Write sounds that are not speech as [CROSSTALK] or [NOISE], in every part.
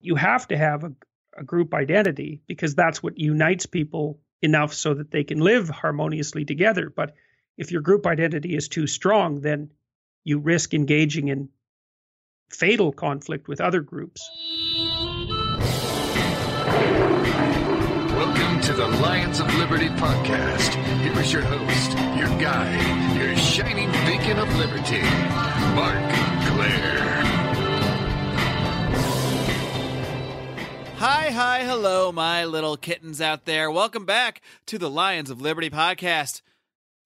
you have to have a, a group identity because that's what unites people enough so that they can live harmoniously together. But if your group identity is too strong, then you risk engaging in fatal conflict with other groups. Welcome to the Lions of Liberty podcast. Here is your host, your guide, your shining beacon of liberty, Marc Clair. Hi, hello, my little kittens out there. Welcome back to the Lions of Liberty podcast.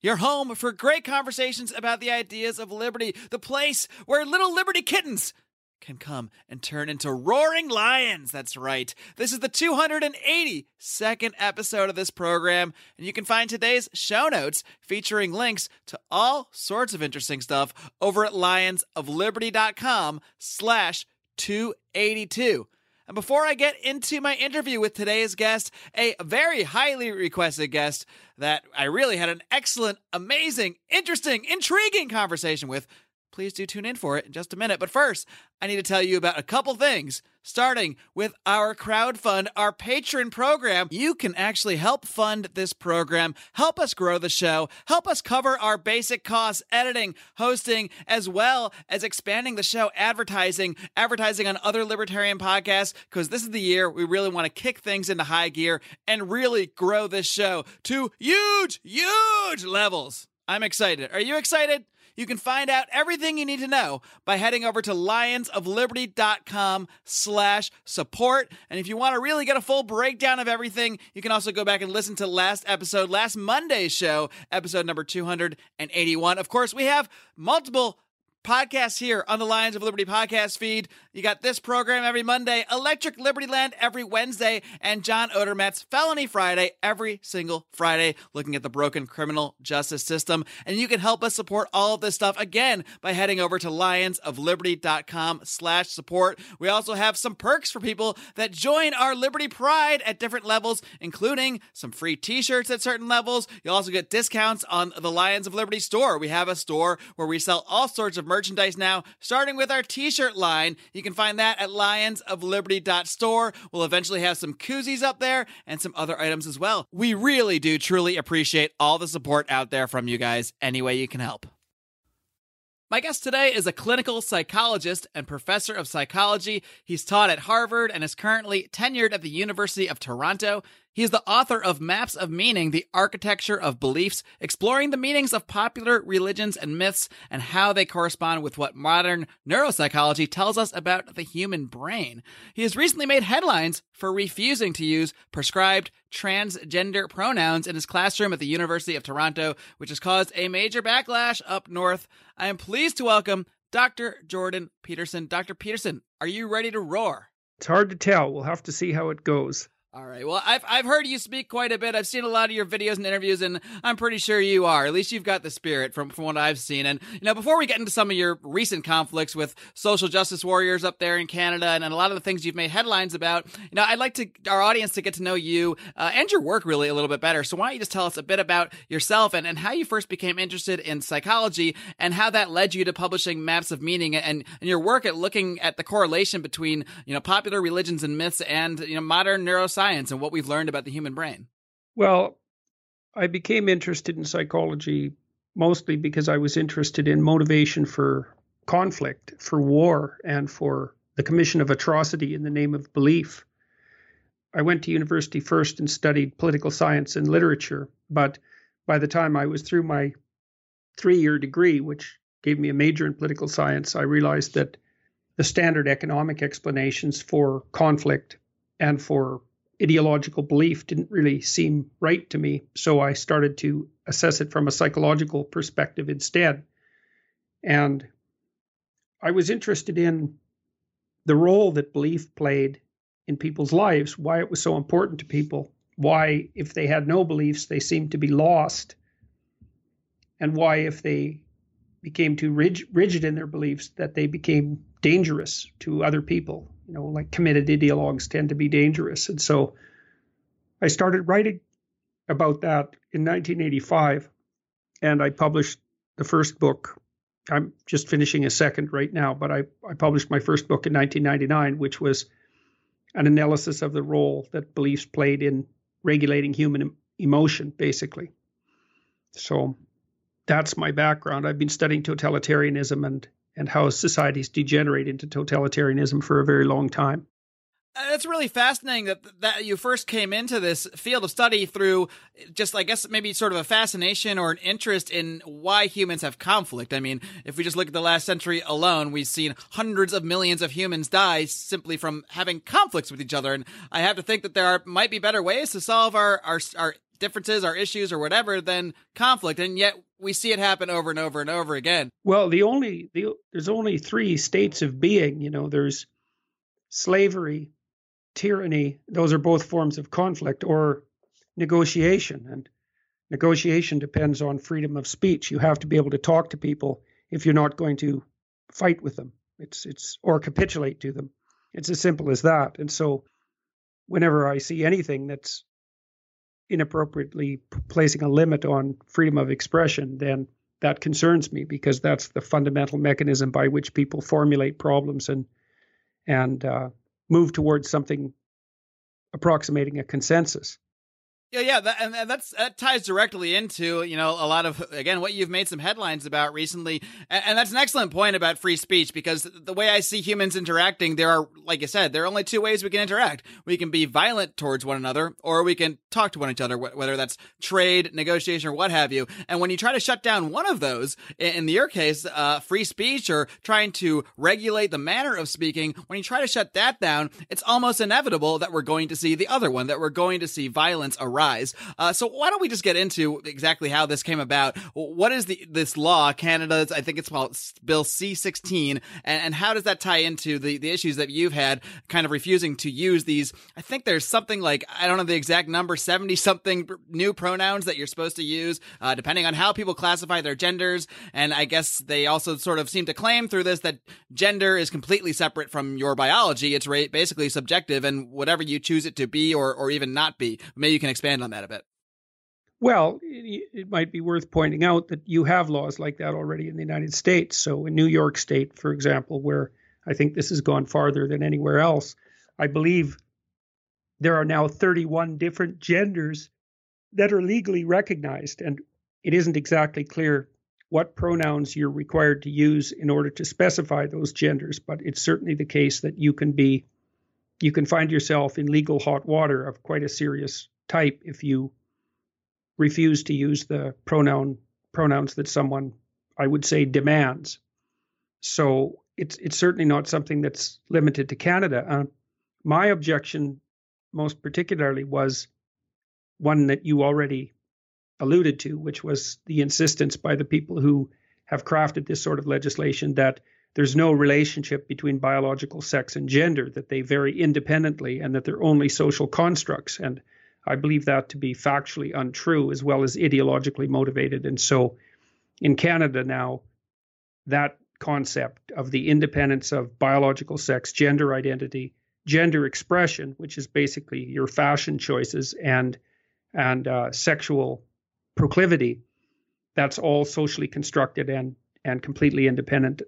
Your home for great conversations about the ideas of liberty, the place where little liberty kittens can come and turn into roaring lions. That's right. This is the 282nd episode of this program, and you can find today's show notes featuring links to all sorts of interesting stuff over at lionsofliberty.com slash 282. And before I get into my interview with today's guest, a very highly requested guest that I really had an excellent, amazing, interesting, intriguing conversation with, please do tune in for it in just a minute. But first, I need to tell you about a couple things, starting with our crowdfund, our patron program. You can actually help fund this program, help us grow the show, help us cover our basic costs, editing, hosting, as well as expanding the show, advertising, advertising on other libertarian podcasts, because this is the year we really want to kick things into high gear and really grow this show to huge, huge levels. I'm excited. Are you excited? You can find out everything you need to know by heading over to lionsofliberty.com slash support. And if you want to really get a full breakdown of everything, you can also go back and listen to last episode, last Monday's show, episode number 281. Of course, we have multiple podcasts here on the Lions of Liberty podcast feed. You got this program every Monday, Electric Liberty Land every Wednesday, and John Odermatt's Felony Friday every single Friday, looking at the broken criminal justice system. And you can help us support all of this stuff again by heading over to lionsofliberty.com slash support. We also have some perks for people that join our Liberty Pride at different levels, including some free t-shirts at certain levels. You'll also get discounts on the Lions of Liberty store. We have a store where we sell all sorts of merchandise now, starting with our t shirt line. You can find that at lionsofliberty.store. We'll eventually have some koozies up there and some other items as well. We really do truly appreciate all the support out there from you guys, any way you can help. My guest today is a clinical psychologist and professor of psychology. He's taught at Harvard and is currently tenured at the University of Toronto. He is the author of Maps of Meaning, The Architecture of Beliefs, exploring the meanings of popular religions and myths and how they correspond with what modern neuropsychology tells us about the human brain. He has recently made headlines for refusing to use prescribed transgender pronouns in his classroom at the University of Toronto, which has caused a major backlash up north. I am pleased to welcome Dr. Jordan Peterson. Dr. Peterson, are you ready to roar? It's hard to tell. We'll have to see how it goes. All right. Well, I've I've heard you speak quite a bit. I've seen a lot of your videos and interviews, and I'm pretty sure you are. At least you've got the spirit from from what I've seen. And you know, before we get into some of your recent conflicts with social justice warriors up there in Canada, and, and a lot of the things you've made headlines about, you know, I'd like to our audience to get to know you uh, and your work really a little bit better. So why don't you just tell us a bit about yourself and and how you first became interested in psychology and how that led you to publishing Maps of Meaning and and your work at looking at the correlation between you know popular religions and myths and you know modern neuroscience and what we've learned about the human brain? Well, I became interested in psychology mostly because I was interested in motivation for conflict, for war, and for the commission of atrocity in the name of belief. I went to university first and studied political science and literature, but by the time I was through my three year degree, which gave me a major in political science, I realized that the standard economic explanations for conflict and for ideological belief didn't really seem right to me. So I started to assess it from a psychological perspective instead. And I was interested in the role that belief played in people's lives, why it was so important to people, why, if they had no beliefs, they seemed to be lost, and why, if they became too rigid, rigid in their beliefs, that they became dangerous to other people you know, like committed ideologues tend to be dangerous. And so I started writing about that in 1985, and I published the first book. I'm just finishing a second right now, but I, I published my first book in 1999, which was an analysis of the role that beliefs played in regulating human emotion, basically. So that's my background. I've been studying totalitarianism and and how societies degenerate into totalitarianism for a very long time. Uh, it's really fascinating that that you first came into this field of study through just, I guess, maybe sort of a fascination or an interest in why humans have conflict. I mean, if we just look at the last century alone, we've seen hundreds of millions of humans die simply from having conflicts with each other. And I have to think that there are might be better ways to solve our our, our differences, our issues, or whatever than conflict. And yet we see it happen over and over and over again. Well, the only the, there's only three states of being. You know, there's slavery tyranny, those are both forms of conflict or negotiation. And negotiation depends on freedom of speech. You have to be able to talk to people if you're not going to fight with them. It's it's or capitulate to them. It's as simple as that. And so whenever I see anything that's inappropriately placing a limit on freedom of expression, then that concerns me because that's the fundamental mechanism by which people formulate problems and and uh, move towards something approximating a consensus. Yeah, yeah, that, and that's that ties directly into you know a lot of again what you've made some headlines about recently, and, and, that's an excellent point about free speech because the way I see humans interacting, there are like I said, there are only two ways we can interact. We can be violent towards one another, or we can talk to one another, whether that's trade, negotiation, or what have you. And when you try to shut down one of those, in your case, uh, free speech or trying to regulate the manner of speaking, when you try to shut that down, it's almost inevitable that we're going to see the other one, that we're going to see violence arise rise. Uh, so why don't we just get into exactly how this came about? What is the this law? Canada's, I think it's called Bill C16, and, and how does that tie into the the issues that you've had, kind of refusing to use these? I think there's something like I don't know the exact number, seventy something new pronouns that you're supposed to use, uh, depending on how people classify their genders. And I guess they also sort of seem to claim through this that gender is completely separate from your biology. It's basically subjective, and whatever you choose it to be or or even not be. Maybe you can expand expand on that a bit. Well, it, it might be worth pointing out that you have laws like that already in the United States. So, in New York State, for example, where I think this has gone farther than anywhere else, I believe there are now 31 different genders that are legally recognized. And it isn't exactly clear what pronouns you're required to use in order to specify those genders, but it's certainly the case that you can be you can find yourself in legal hot water of quite a serious type if you refuse to use the pronoun pronouns that someone I would say demands. So it's it's certainly not something that's limited to Canada. Uh, my objection, most particularly, was one that you already alluded to, which was the insistence by the people who have crafted this sort of legislation that there's no relationship between biological sex and gender, that they vary independently, and that they're only social constructs. And I believe that to be factually untrue as well as ideologically motivated. And so in Canada now, that concept of the independence of biological sex, gender identity, gender expression, which is basically your fashion choices and and uh, sexual proclivity, that's all socially constructed and and completely independent,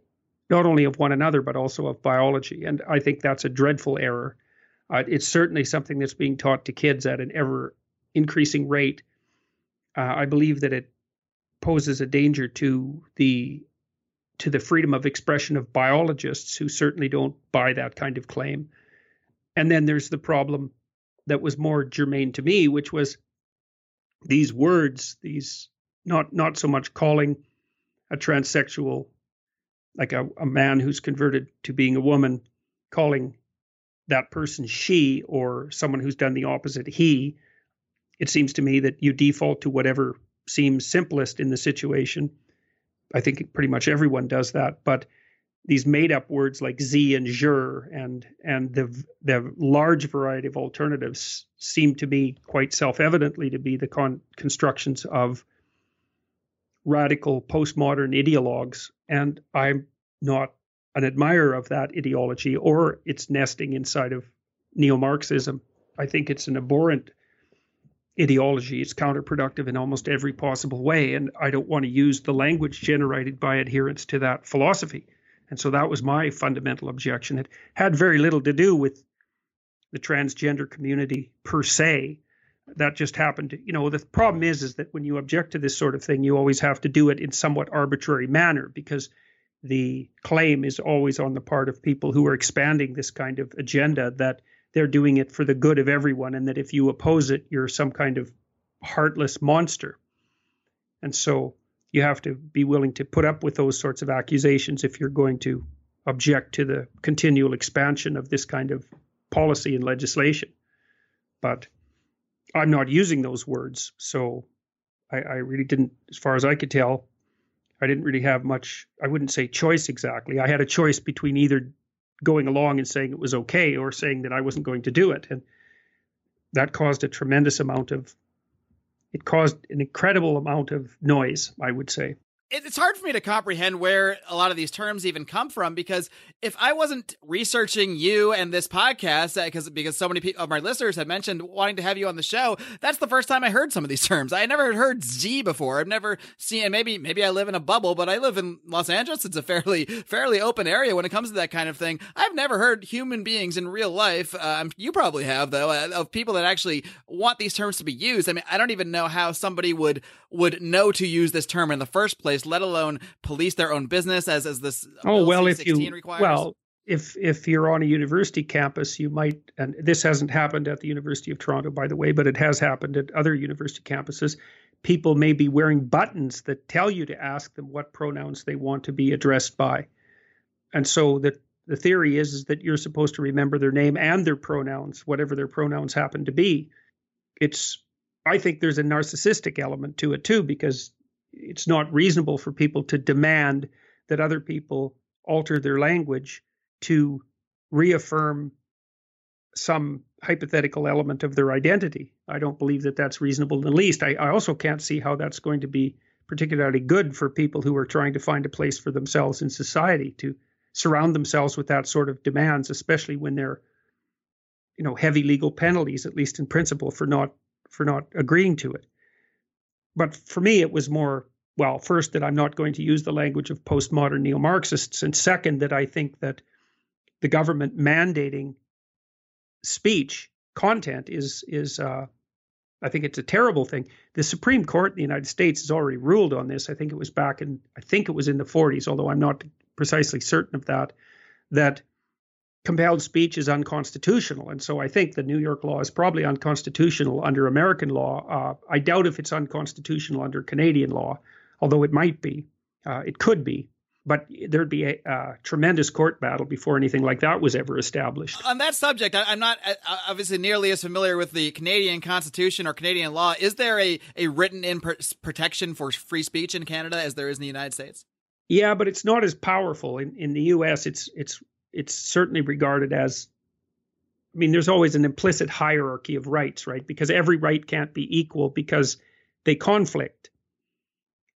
not only of one another but also of biology. And I think that's a dreadful error uh, it's certainly something that's being taught to kids at an ever increasing rate. Uh, I believe that it poses a danger to the to the freedom of expression of biologists who certainly don't buy that kind of claim. And then there's the problem that was more germane to me, which was these words, these not not so much calling a transsexual like a, a man who's converted to being a woman, calling that person she or someone who's done the opposite he, it seems to me that you default to whatever seems simplest in the situation. I think pretty much everyone does that, but these made up words like z and jur and and the the large variety of alternatives seem to me quite self-evidently to be the con- constructions of radical postmodern ideologues and i'm not an admirer of that ideology or its nesting inside of neo Marxism. I think it's an abhorrent ideology. It's counterproductive in almost every possible way. And I don't want to use the language generated by adherence to that philosophy. And so that was my fundamental objection. It had very little to do with the transgender community per se. That just happened. You know, the problem is, is that when you object to this sort of thing, you always have to do it in somewhat arbitrary manner because the claim is always on the part of people who are expanding this kind of agenda that they're doing it for the good of everyone, and that if you oppose it, you're some kind of heartless monster. And so you have to be willing to put up with those sorts of accusations if you're going to object to the continual expansion of this kind of policy and legislation. But I'm not using those words, so I, I, really didn't, as far as I could tell, I didn't really have much. I wouldn't say choice exactly. I had a choice between either going along and saying it was okay or saying that I wasn't going to do it, and that caused a tremendous amount of. It caused an incredible amount of noise, I would say it's hard for me to comprehend where a lot of these terms even come from because if I wasn't researching you and this podcast, because uh, because so many of my listeners have mentioned wanting to have you on the show, that's the first time I heard some of these [LAUGHS] terms. I never heard Z before. I've never seen, and maybe maybe I live in a bubble, but I live in Los Angeles. It's a fairly fairly open area when it comes to that kind of thing. I've never heard human beings in real life. Um, you probably have though, uh, of people that actually want these terms to be used. I mean, I don't even know how somebody would would know to use this term in the first place let alone police their own business as as this. Uh, oh well, if you requires. well, if if you're on a university campus, you might, and this hasn't happened at the University of Toronto, by the way, but it has happened at other university campuses. People may be wearing buttons that tell you to ask them what pronouns they want to be addressed by, and so the the theory is, is that you're supposed to remember their name and their pronouns, whatever their pronouns happen to be. It's I think there's a narcissistic element to it too, because it's not reasonable for people to demand that other people alter their language to reaffirm some hypothetical element of their identity. I don't believe that that's reasonable in the least. I, I, also can't see how that's going to be particularly good for people who are trying to find a place for themselves in society to surround themselves with that sort of demands, especially when they're, you know, heavy legal penalties, at least in principle, for not for not agreeing to it but for me, it was more well, first, that I'm not going to use the language of postmodern neo Marxists, and second, that I think that the government mandating speech content is is uh, I think it's a terrible thing. The Supreme Court in the United States has already ruled on this. I think it was back in I think it was in the 40s, although I'm not precisely certain of that. That compelled speech is unconstitutional. And so I think the New York law is probably unconstitutional under American law. Uh, I doubt if it's unconstitutional under Canadian law, although it might be. Uh, it could be. But there'd be a, a, tremendous court battle before anything like that was ever established. On that subject, I, am not uh, obviously nearly as familiar with the Canadian Constitution or Canadian law. Is there a, a written in protection for free speech in Canada as there is in the United States? Yeah, but it's not as powerful. In, in the U.S., it's it's it's certainly regarded as I mean, there's always an implicit hierarchy of rights, right? Because every right can't be equal because they conflict.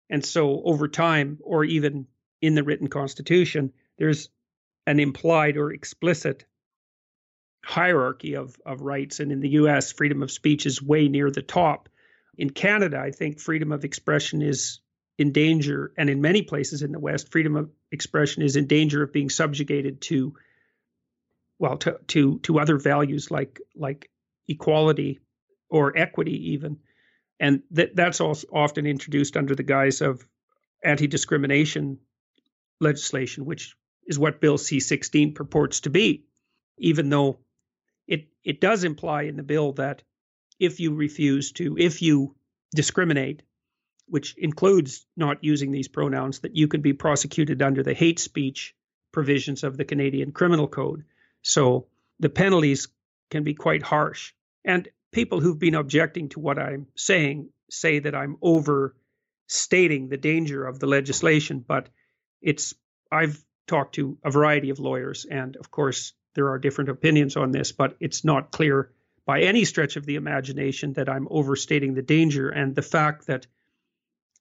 And so over time, or even in the written constitution, there's an implied or explicit hierarchy of, of rights. And in the US, freedom of speech is way near the top. In Canada, I think freedom of expression is in danger, and in many places in the West, freedom of expression is in danger of being subjugated to, well, to to to other values like like equality or equity even, and that that's also often introduced under the guise of anti-discrimination legislation, which is what Bill C-16 purports to be, even though it it does imply in the bill that if you refuse to, if you discriminate which includes not using these pronouns, that you can be prosecuted under the hate speech provisions of the Canadian Criminal Code. So the penalties can be quite harsh. And people who've been objecting to what I'm saying say that I'm overstating the danger of the legislation, but it's I've talked to a variety of lawyers, and of course there are different opinions on this, but it's not clear by any stretch of the imagination that I'm overstating the danger and the fact that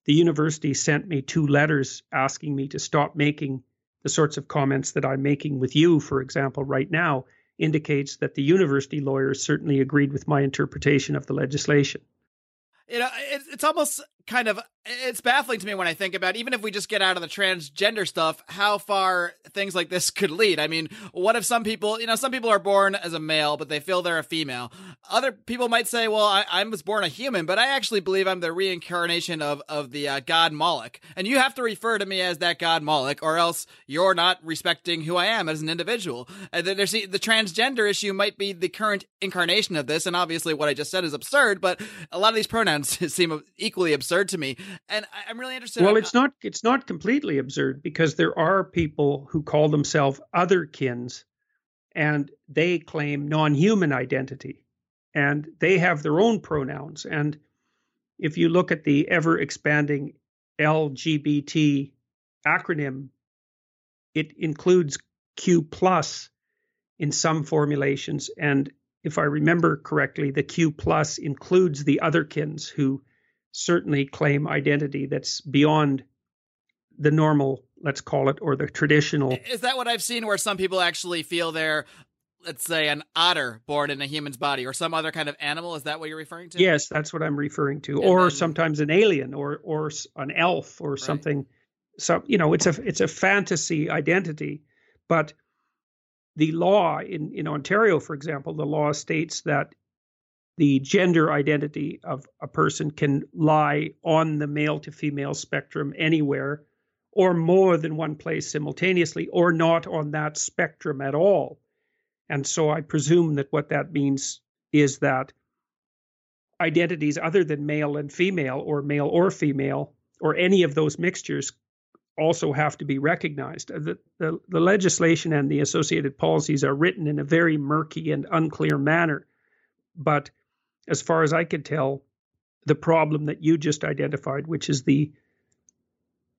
the university sent me two letters asking me to stop making the sorts of comments that I'm making with you, for example, right now, indicates that the university lawyers certainly agreed with my interpretation of the legislation. You know, it's almost kind of it's baffling to me when I think about even if we just get out of the transgender stuff, how far things like this [LAUGHS] could lead. I mean, what if some people, you know, some people are born as a male, but they feel they're a female. Other people might say, well, I, I was born a human, but I actually believe I'm the reincarnation of, of the uh, god Moloch. And you have to refer to me as that god Moloch, or else you're not respecting who I am as an individual. And then there's the, the transgender issue might be the current incarnation of this. And obviously what I just said is absurd, but a lot of these pronouns [LAUGHS] seem equally absurd to me and I'm really interested. Well, it's not it's not completely absurd because there are people who call themselves other kins, and they claim non-human identity, and they have their own pronouns. And if you look at the ever expanding LGBT acronym, it includes Q plus in some formulations, and if I remember correctly, the Q plus includes the otherkins who certainly claim identity that's beyond the normal, let's call it, or the traditional. Is that what I've seen where some people actually feel they're, let's say, an otter born in a human's body or some other kind of animal? Is that what you're referring to? Yes, that's what I'm referring to. And or then, sometimes an alien or or an elf or right. something. So you know, it's a it's a fantasy identity, but the law in in Ontario, for example, the law states that the gender identity of a person can lie on the male to female spectrum anywhere or more than one place simultaneously or not on that spectrum at all. And so I presume that what that means is that identities other than male and female or male or female or any of those mixtures also have to be recognized. The, the, the legislation and the associated policies are written in a very murky and unclear manner. But as far as I can tell, the problem that you just identified, which is the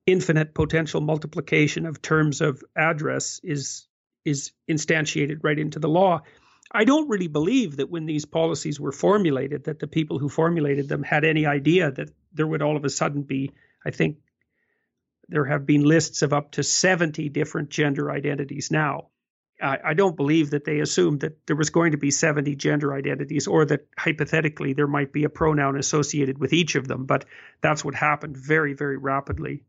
infinite potential multiplication of terms of address, is is instantiated right into the law. I don't really believe that when these policies were formulated, that the people who formulated them had any idea that there would all of a sudden be, I think there have been lists of up to 70 different gender identities now. I, don't believe that they assumed that there was going to be 70 gender identities or that hypothetically there might be a pronoun associated with each of them, but that's what happened very, very rapidly.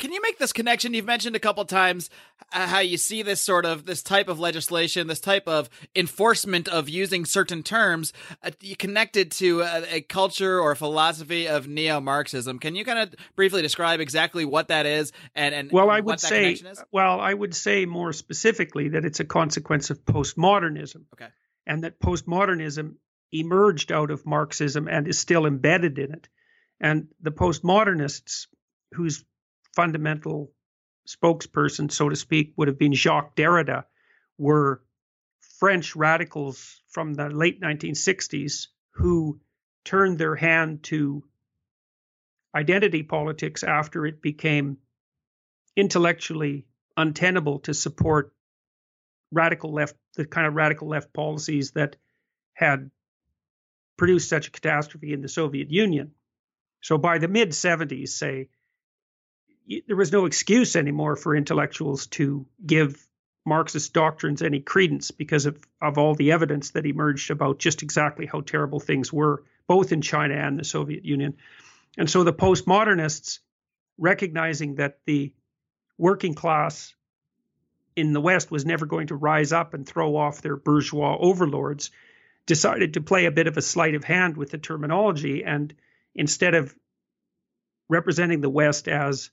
Can you make this connection? You've mentioned a couple times uh, how you see this sort of this type of legislation, this type of enforcement of using certain terms uh, connected to a, a, culture or a philosophy of neo-Marxism. Can you kind of briefly describe exactly what that is and and well, I would say well, I would say more specifically that it's a consequence of postmodernism. Okay, and that postmodernism emerged out of Marxism and is still embedded in it, and the postmodernists whose fundamental spokesperson, so to speak, would have been Jacques Derrida, were French radicals from the late 1960s who turned their hand to identity politics after it became intellectually untenable to support radical left, the kind of radical left policies that had produced such a catastrophe in the Soviet Union. So by the mid 70s, say, there was no excuse anymore for intellectuals to give Marxist doctrines any credence because of, of all the evidence that emerged about just exactly how terrible things were, both in China and the Soviet Union. And so the postmodernists, recognizing that the working class in the West was never going to rise up and throw off their bourgeois overlords, decided to play a bit of a sleight of hand with the terminology. And instead of representing the West as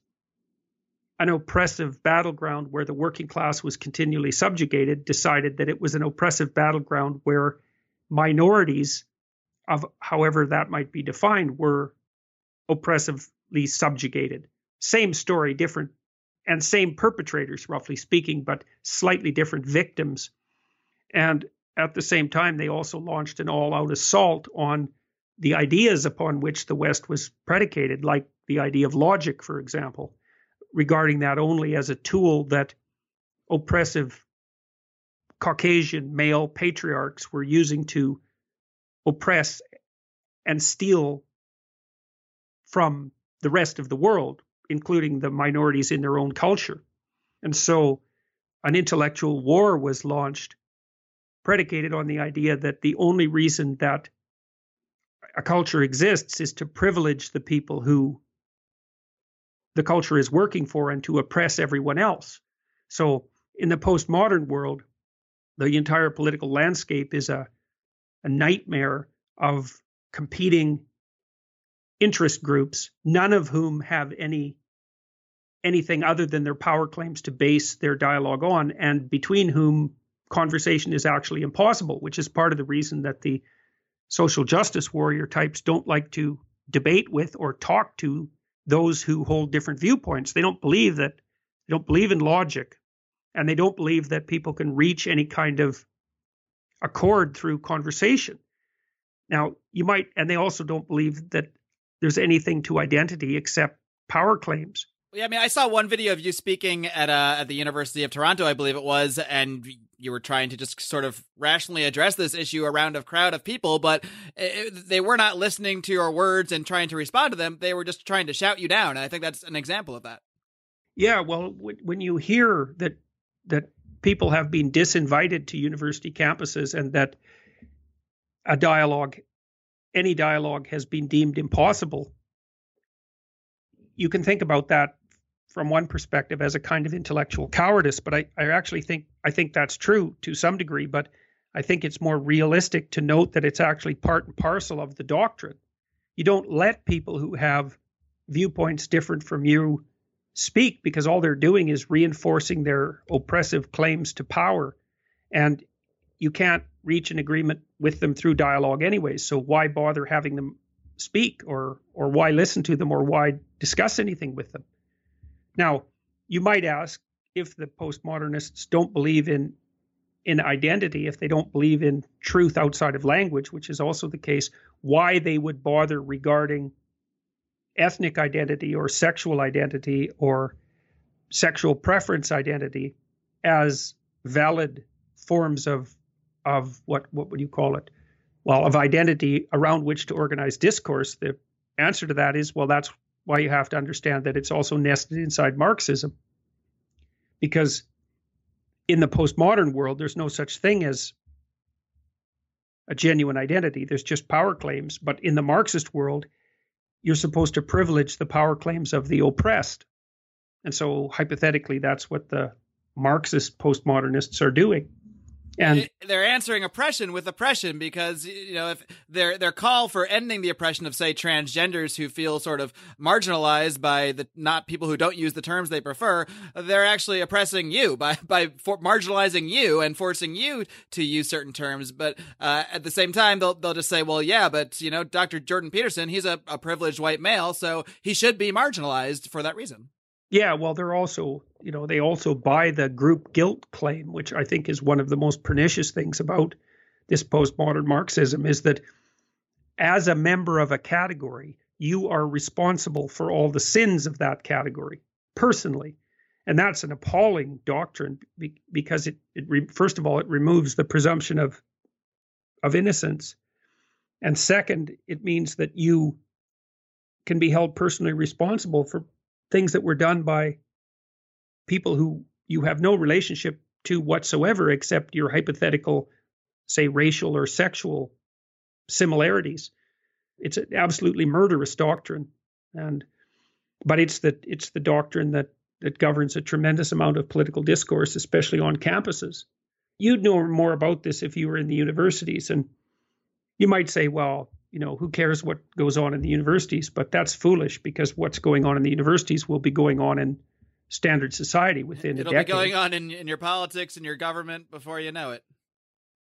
an oppressive battleground where the working class was continually subjugated, decided that it was an oppressive battleground where minorities, of however that might be defined, were oppressively subjugated. Same story, different, and same perpetrators, roughly speaking, but slightly different victims. And at the same time, they also launched an all out assault on the ideas upon which the West was predicated, like the idea of logic, for example regarding that only as a tool that oppressive Caucasian male patriarchs were using to oppress and steal from the rest of the world, including the minorities in their own culture. And so an intellectual war was launched, predicated on the idea that the only reason that a culture exists is to privilege the people who the culture is working for and to oppress everyone else. So in the postmodern world, the entire political landscape is a, a nightmare of competing interest groups, none of whom have any anything other than their power claims to base their dialogue on, and between whom conversation is actually impossible, which is part of the reason that the social justice warrior types don't like to debate with or talk to those who hold different viewpoints. They don't believe that they don't believe in logic and they don't believe that people can reach any kind of accord through conversation. Now, you might and they also don't believe that there's anything to identity except power claims. Yeah, I mean, I saw one video of you speaking at uh, at the University of Toronto, I believe it was, and you were trying to just sort of rationally address this issue around a crowd of people, but it, they were not listening to your words and trying to respond to them. They were just trying to shout you down. And I think that's an example of that. Yeah, well, when you hear that that people have been disinvited to university campuses and that a dialogue, any dialogue, has been deemed impossible, you can think about that from one perspective as a kind of intellectual cowardice, but I, I actually think I think that's true to some degree, but I think it's more realistic to note that it's actually part and parcel of the doctrine. You don't let people who have viewpoints different from you speak because all they're doing is reinforcing their oppressive claims to power. And you can't reach an agreement with them through dialogue anyways. So why bother having them speak or or why listen to them or why discuss anything with them? Now, you might ask if the postmodernists don't believe in in identity, if they don't believe in truth outside of language, which is also the case, why they would bother regarding ethnic identity or sexual identity or sexual preference identity as valid forms of of what what would you call it? Well, of identity around which to organize discourse. The answer to that is well, that's why you have to understand that it's also nested inside Marxism. Because in the postmodern world, there's no such thing as a genuine identity. There's just power claims. But in the Marxist world, you're supposed to privilege the power claims of the oppressed. And so, hypothetically, that's what the Marxist postmodernists are doing and they're answering oppression with oppression because you know if their their call for ending the oppression of say transgenders who feel sort of marginalized by the not people who don't use the terms they prefer they're actually oppressing you by [LAUGHS] by marginalizing you and forcing you to use certain terms but uh, at the same time they'll they'll just say well yeah but you know Dr. Jordan Peterson he's a, a privileged white male so he should be marginalized for that reason yeah, well, they're also, you know, they also buy the group guilt claim, which I think is one of the most pernicious things about this postmodern Marxism is that as a member of a category, you are responsible for all the sins of that category personally. And that's an appalling doctrine because it, it re, first of all, it removes the presumption of of innocence. And second, it means that you can be held personally responsible for things that were done by people who you have no relationship to whatsoever except your hypothetical say racial or sexual similarities. It's an absolutely murderous doctrine and but it's the it's the doctrine that that governs a tremendous amount of political discourse especially on campuses. You'd know more about this if you were in the universities and you might say well you know, who cares what goes on in the universities? But that's foolish because what's going on in the universities will be going on in standard society within It'll a decade. It'll be going on in, in your politics and your government before you know it.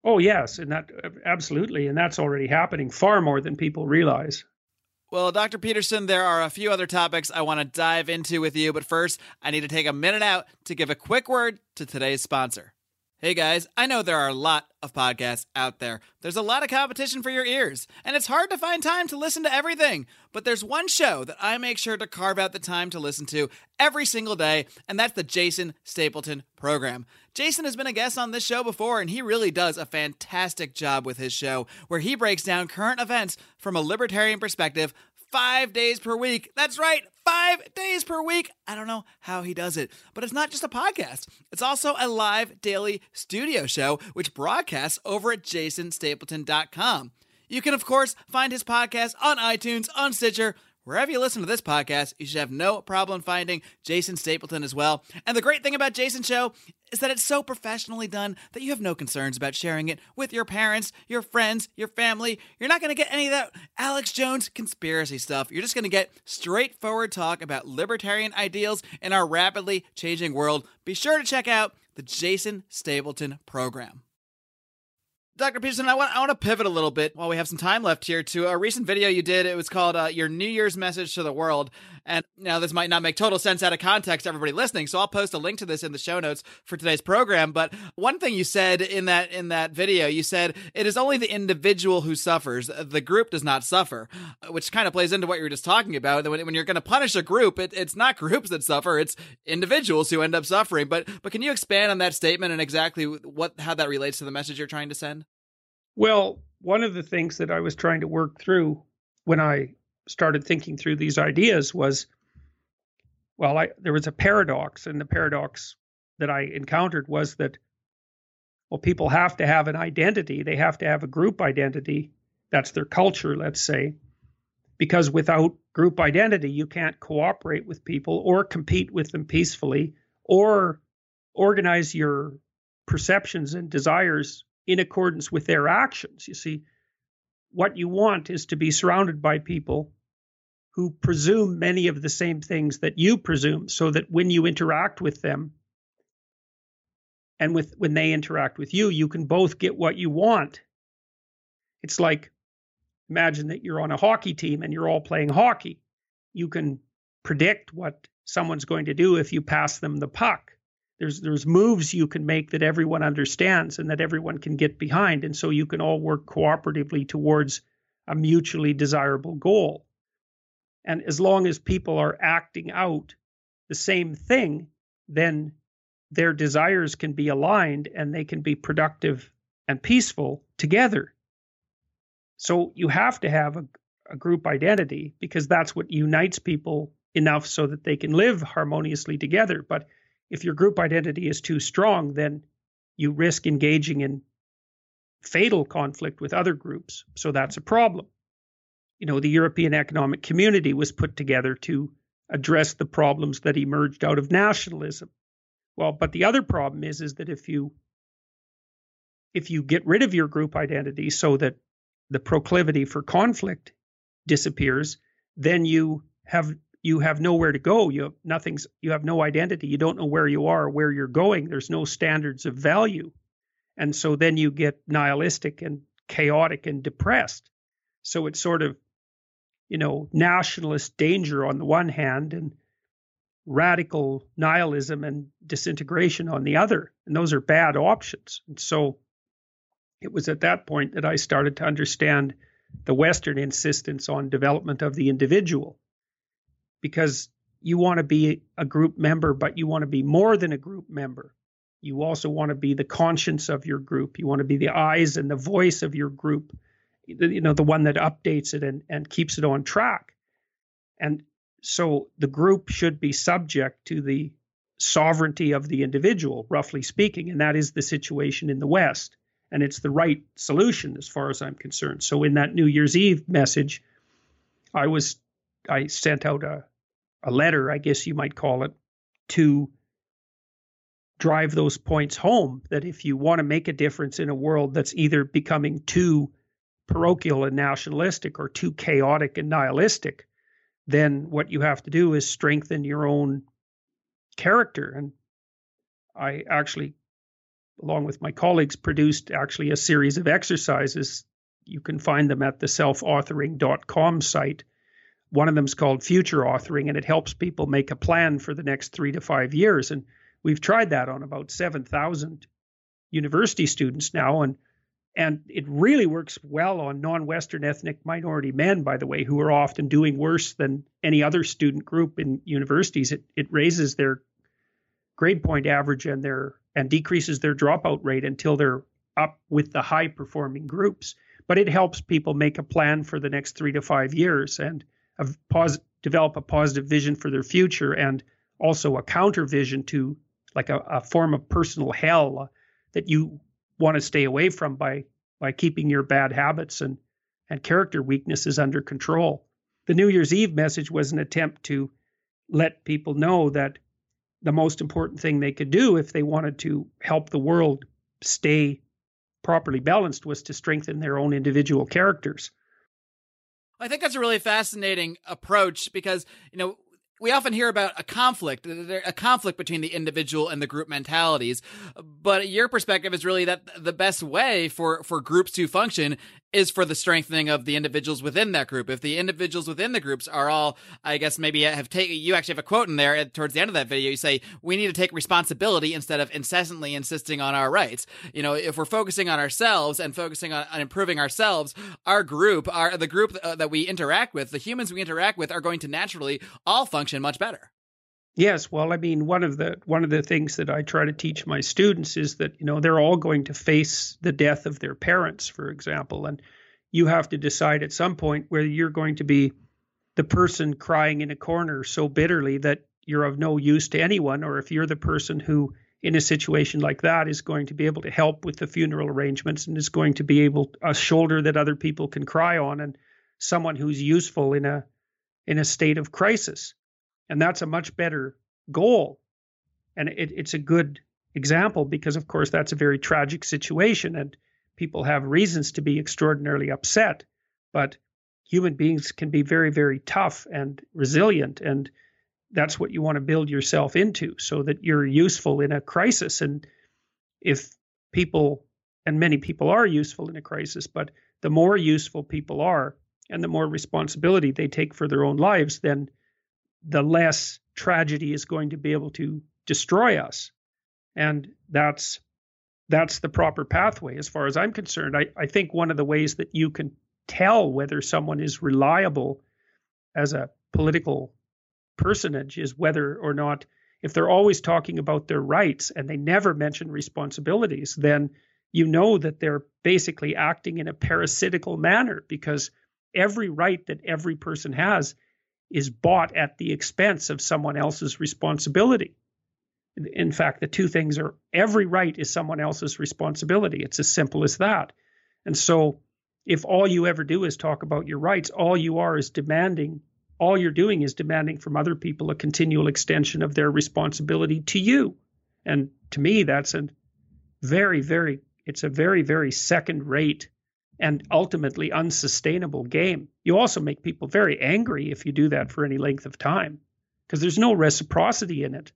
Oh yes, and that uh, absolutely, and that's already happening far more than people realize. Well, Dr. Peterson, there are a few other topics I want to dive into with you, but first, I need to take a minute out to give a quick word to today's sponsor. Hey guys, I know there are a lot of podcasts out there. There's a lot of competition for your ears, and it's hard to find time to listen to everything. But there's one show that I make sure to carve out the time to listen to every single day, and that's the Jason Stapleton program. Jason has been a guest on this show before, and he really does a fantastic job with his show, where he breaks down current events from a libertarian perspective five days per week. That's right, five days per week. I don't know how he does it, but it's not just a podcast. It's also a live daily studio show, which broadcasts over at jasonstapleton.com. You can, of course, find his podcast on iTunes, on Stitcher, Wherever you listen to this podcast, you should have no problem finding Jason Stapleton as well. And the great thing about Jason's show is that it's so professionally done that you have no concerns about sharing it with your parents, your friends, your family. You're not going to get any of that Alex Jones conspiracy stuff. You're just going to get straightforward talk about libertarian ideals in our rapidly changing world. Be sure to check out the Jason Stapleton program. Dr. Peterson, I want I want to pivot a little bit while we have some time left here to a recent video you did. It was called uh, "Your New Year's Message to the World," and now this might not make total sense out of context to everybody listening, so I'll post a link to this in the show notes for today's program. But one thing you said in that in that video, you said it is only the individual who suffers; the group does not suffer, which kind of plays into what you were just talking about. When, when you're going to punish a group, it, it's not groups that suffer; it's individuals who end up suffering. But but can you expand on that statement and exactly what how that relates to the message you're trying to send? Well, one of the things that I was trying to work through when I started thinking through these ideas was well, I, there was a paradox, and the paradox that I encountered was that well, people have to have an identity, they have to have a group identity. That's their culture, let's say, because without group identity, you can't cooperate with people or compete with them peacefully or organize your perceptions and desires in accordance with their actions. You see, what you want is to be surrounded by people who presume many of the same things that you presume, so that when you interact with them and with when they interact with you, you can both get what you want. It's like imagine that you're on a hockey team and you're all playing hockey. You can predict what someone's going to do if you pass them the puck there's there's moves you can make that everyone understands and that everyone can get behind and so you can all work cooperatively towards a mutually desirable goal and as long as people are acting out the same thing then their desires can be aligned and they can be productive and peaceful together so you have to have a, a group identity because that's what unites people enough so that they can live harmoniously together but if your group identity is too strong, then you risk engaging in fatal conflict with other groups. So that's a problem. You know, the European Economic Community was put together to address the problems that emerged out of nationalism. Well, but the other problem is is that if you if you get rid of your group identity so that the proclivity for conflict disappears, then you have you have nowhere to go. You have nothing's you have no identity. You don't know where you are, where you're going. There's no standards of value. And so then you get nihilistic and chaotic and depressed. So it's sort of, you know, nationalist danger on the one hand and radical nihilism and disintegration on the other. And those are bad options. And so it was at that point that I started to understand the Western insistence on development of the individual because you want to be a group member, but you want to be more than a group member. You also want to be the conscience of your group. You want to be the eyes and the voice of your group, you know, the one that updates it and, and keeps it on track. And so the group should be subject to the sovereignty of the individual, roughly speaking. And that is the situation in the West. And it's the right solution as far as I'm concerned. So in that New Year's Eve message, I was I sent out a a letter, I guess you might call it, to drive those points home that if you want to make a difference in a world that's either becoming too parochial and nationalistic or too chaotic and nihilistic, then what you have to do is strengthen your own character. And I actually, along with my colleagues, produced actually a series of exercises. You can find them at the selfauthoring.com site one of them is called future authoring, and it helps people make a plan for the next three to five years. And we've tried that on about 7,000 university students now. And and it really works well on non-Western ethnic minority men, by the way, who are often doing worse than any other student group in universities. It it raises their grade point average and their and decreases their dropout rate until they're up with the high performing groups. But it helps people make a plan for the next three to five years. And a pos- develop a positive vision for their future and also a counter vision to like a, a form of personal hell that you want to stay away from by by keeping your bad habits and and character weaknesses under control. The New Year's Eve message was an attempt to let people know that the most important thing they could do if they wanted to help the world stay properly balanced was to strengthen their own individual characters. I think that's a really fascinating approach because, you know, we often hear about a conflict, a conflict between the individual and the group mentalities. But your perspective is really that the best way for, for groups to function is for the strengthening of the individuals within that group. If the individuals within the groups are all, I guess maybe have taken, you actually have a quote in there towards the end of that video. You say, we need to take responsibility instead of incessantly insisting on our rights. You know, if we're focusing on ourselves and focusing on, on improving ourselves, our group, our, the group uh, that we interact with, the humans we interact with are going to naturally all function much better. Yes, well, I mean, one of the one of the things that I try to teach my students is that you know they're all going to face the death of their parents, for example, and you have to decide at some point whether you're going to be the person crying in a corner so bitterly that you're of no use to anyone, or if you're the person who, in a situation like that, is going to be able to help with the funeral arrangements and is going to be able a shoulder that other people can cry on, and someone who's useful in a in a state of crisis and that's a much better goal. And it, it's a good example because, of course, that's a very tragic situation and people have reasons to be extraordinarily upset. But human beings can be very, very tough and resilient. And that's what you want to build yourself into so that you're useful in a crisis. And if people, and many people are useful in a crisis, but the more useful people are and the more responsibility they take for their own lives, then the less tragedy is going to be able to destroy us. And that's that's the proper pathway as far as I'm concerned. I, I think one of the ways that you can tell whether someone is reliable as a political personage is whether or not if they're always talking about their rights and they never mention responsibilities, then you know that they're basically acting in a parasitical manner because every right that every person has is bought at the expense of someone else's responsibility. In fact, the two things are every right is someone else's responsibility. It's as simple as that. And so, if all you ever do is talk about your rights, all you are is demanding, all you're doing is demanding from other people a continual extension of their responsibility to you. And to me, that's a very, very, it's a very, very second rate and ultimately unsustainable game. You also make people very angry if you do that for any length of time because there's no reciprocity in it.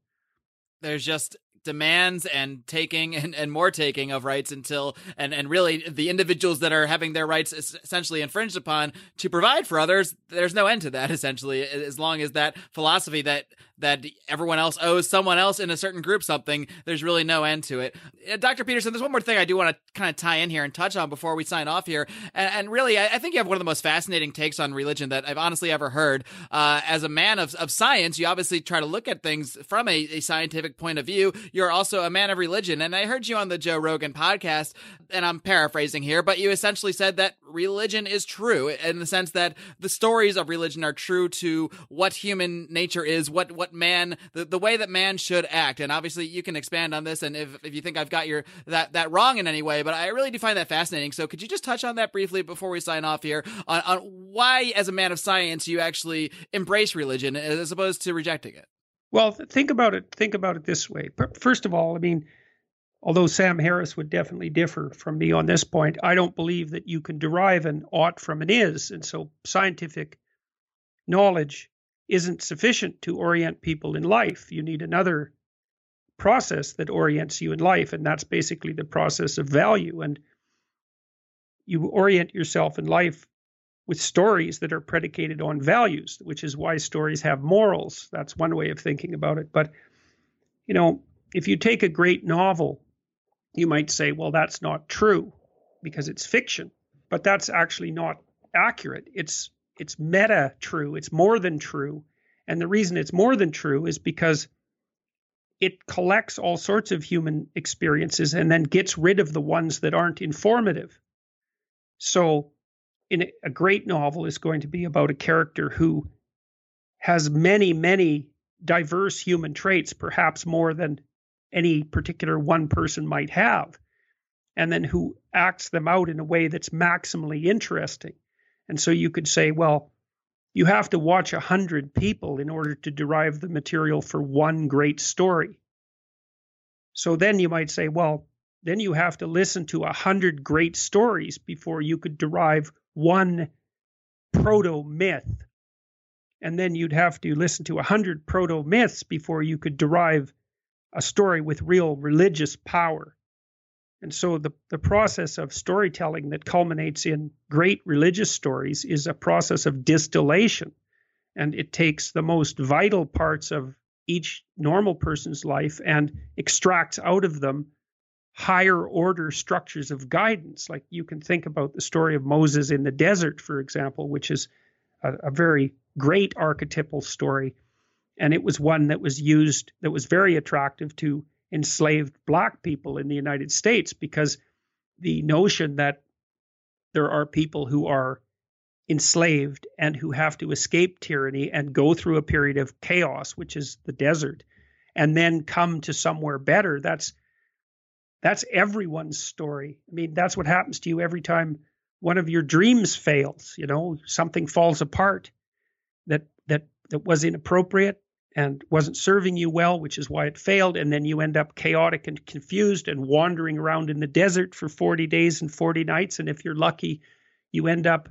There's just demands and taking and, and more taking of rights until and and really the individuals that are having their rights essentially infringed upon to provide for others there's no end to that essentially as long as that philosophy that that everyone else owes someone else in a certain group something. There's really no end to it. Uh, Dr. Peterson, there's one more thing I do want to kind of tie in here and touch on before we sign off here. And, and really, I, I, think you have one of the most fascinating takes on religion that I've honestly ever heard. Uh, as a man of, of science, you obviously try to look at things from a, a scientific point of view. You're also a man of religion. And I heard you on the Joe Rogan podcast, and I'm paraphrasing here, but you essentially said that religion is true in the sense that the stories of religion are true to what human nature is, what, what man the, the way that man should act. And obviously you can expand on this and if, if you think I've got your that that wrong in any way, but I really do find that fascinating. So could you just touch on that briefly before we sign off here on, on why as a man of science you actually embrace religion as opposed to rejecting it? Well, think about it. Think about it this way. First of all, I mean, although Sam Harris would definitely differ from me on this point, I don't believe that you can derive an ought from an is. And so scientific knowledge isn't sufficient to orient people in life. You need another process that orients you in life, and that's basically the process of value. And you orient yourself in life with stories that are predicated on values, which is why stories have morals. That's one way of thinking about it. But, you know, if you take a great novel, you might say, well, that's not true because it's fiction. But that's actually not accurate. It's it's meta true. It's more than true. And the reason it's more than true is because it collects all sorts of human experiences and then gets rid of the ones that aren't informative. So, in a great novel is going to be about a character who has many, many diverse human traits, perhaps more than any particular one person might have, and then who acts them out in a way that's maximally interesting. And so you could say, well, you have to watch a hundred people in order to derive the material for one great story. So then you might say, well, then you have to listen to a hundred great stories before you could derive one proto myth. And then you'd have to listen to a hundred proto myths before you could derive a story with real religious power. And so the, the process of storytelling that culminates in great religious stories is a process of distillation. And it takes the most vital parts of each normal person's life and extracts out of them higher order structures of guidance. Like you can think about the story of Moses in the desert, for example, which is a, a very great archetypal story. And it was one that was used, that was very attractive to enslaved black people in the United States because the notion that there are people who are enslaved and who have to escape tyranny and go through a period of chaos, which is the desert, and then come to somewhere better. That's that's everyone's story. I mean, that's what happens to you every time one of your dreams fails, you know, something falls apart that that that was inappropriate and wasn't serving you well, which is why it failed. And then you end up chaotic and confused and wandering around in the desert for 40 days and 40 nights. And if you're lucky, you end up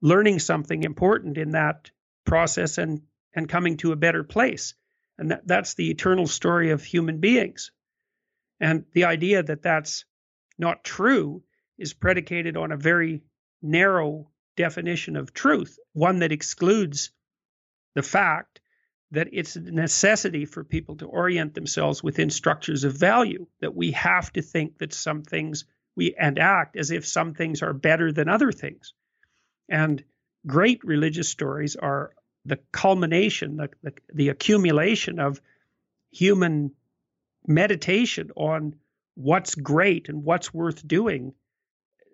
learning something important in that process and, and coming to a better place. And that, that's the eternal story of human beings. And the idea that that's not true is predicated on a very narrow definition of truth, one that excludes the fact that it's a necessity for people to orient themselves within structures of value, that we have to think that some things we and act as if some things are better than other things. And great religious stories are the culmination, the, the, the accumulation of human meditation on what's great and what's worth doing,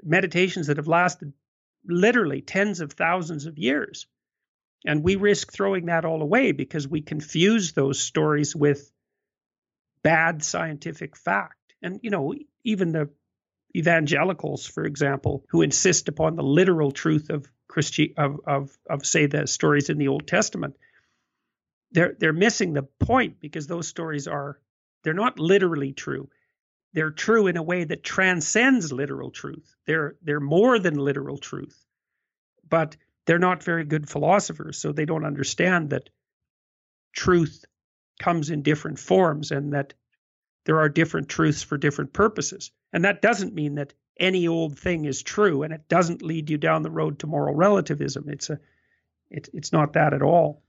meditations that have lasted literally tens of thousands of years. And we risk throwing that all away because we confuse those stories with bad scientific fact. And, you know, even the evangelicals, for example, who insist upon the literal truth of Christi- of, of, of say the stories in the Old Testament, they're they're missing the point because those stories are they're not literally true. They're true in a way that transcends literal truth. They're they're more than literal truth. But they're not very good philosophers, so they don't understand that truth comes in different forms and that there are different truths for different purposes. And that doesn't mean that any old thing is true and it doesn't lead you down the road to moral relativism. It's a it, it's not that at all.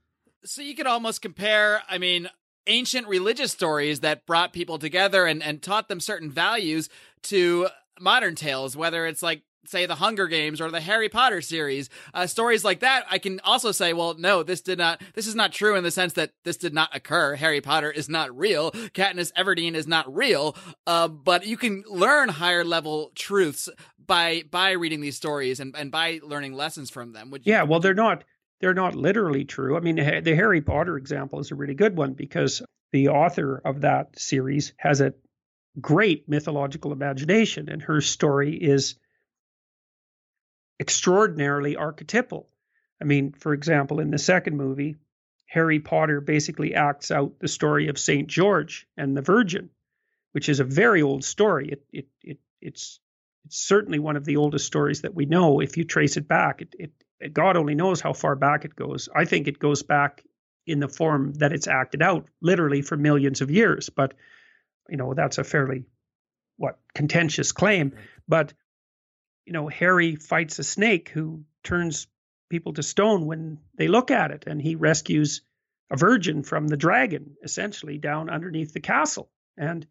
So you could almost compare, I mean, ancient religious stories that brought people together and, and taught them certain values to modern tales, whether it's like say the Hunger Games or the Harry Potter series, uh, stories like that, I can also say, well, no, this did not, this is not true in the sense that this did not occur. Harry Potter is not real. Katniss Everdeen is not real. Uh, but you can learn higher level truths by, by reading these stories and, and by learning lessons from them. Would yeah, well, they're not, they're not literally true. I mean, the Harry Potter example is a really good one because the author of that series has a great mythological imagination and her story is extraordinarily archetypal. I mean, for example, in the second movie, Harry Potter basically acts out the story of St. George and the Virgin, which is a very old story. It, it, it, it's, it's certainly one of the oldest stories that we know if you trace it back. It, it, God only knows how far back it goes. I think it goes back in the form that it's acted out, literally for millions of years. But, you know, that's a fairly, what, contentious claim. But you know, Harry fights a snake who turns people to stone when they look at it, and he rescues a virgin from the dragon, essentially down underneath the castle. And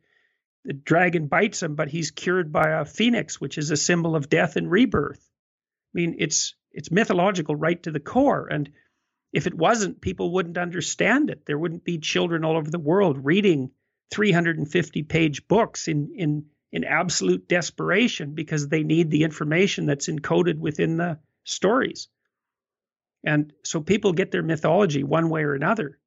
the dragon bites him, but he's cured by a phoenix, which is a symbol of death and rebirth. I mean, it's it's mythological right to the core. And if it wasn't, people wouldn't understand it. There wouldn't be children all over the world reading 350 page books in in in absolute desperation because they need the information that's encoded within the stories. And so people get their mythology one way or another.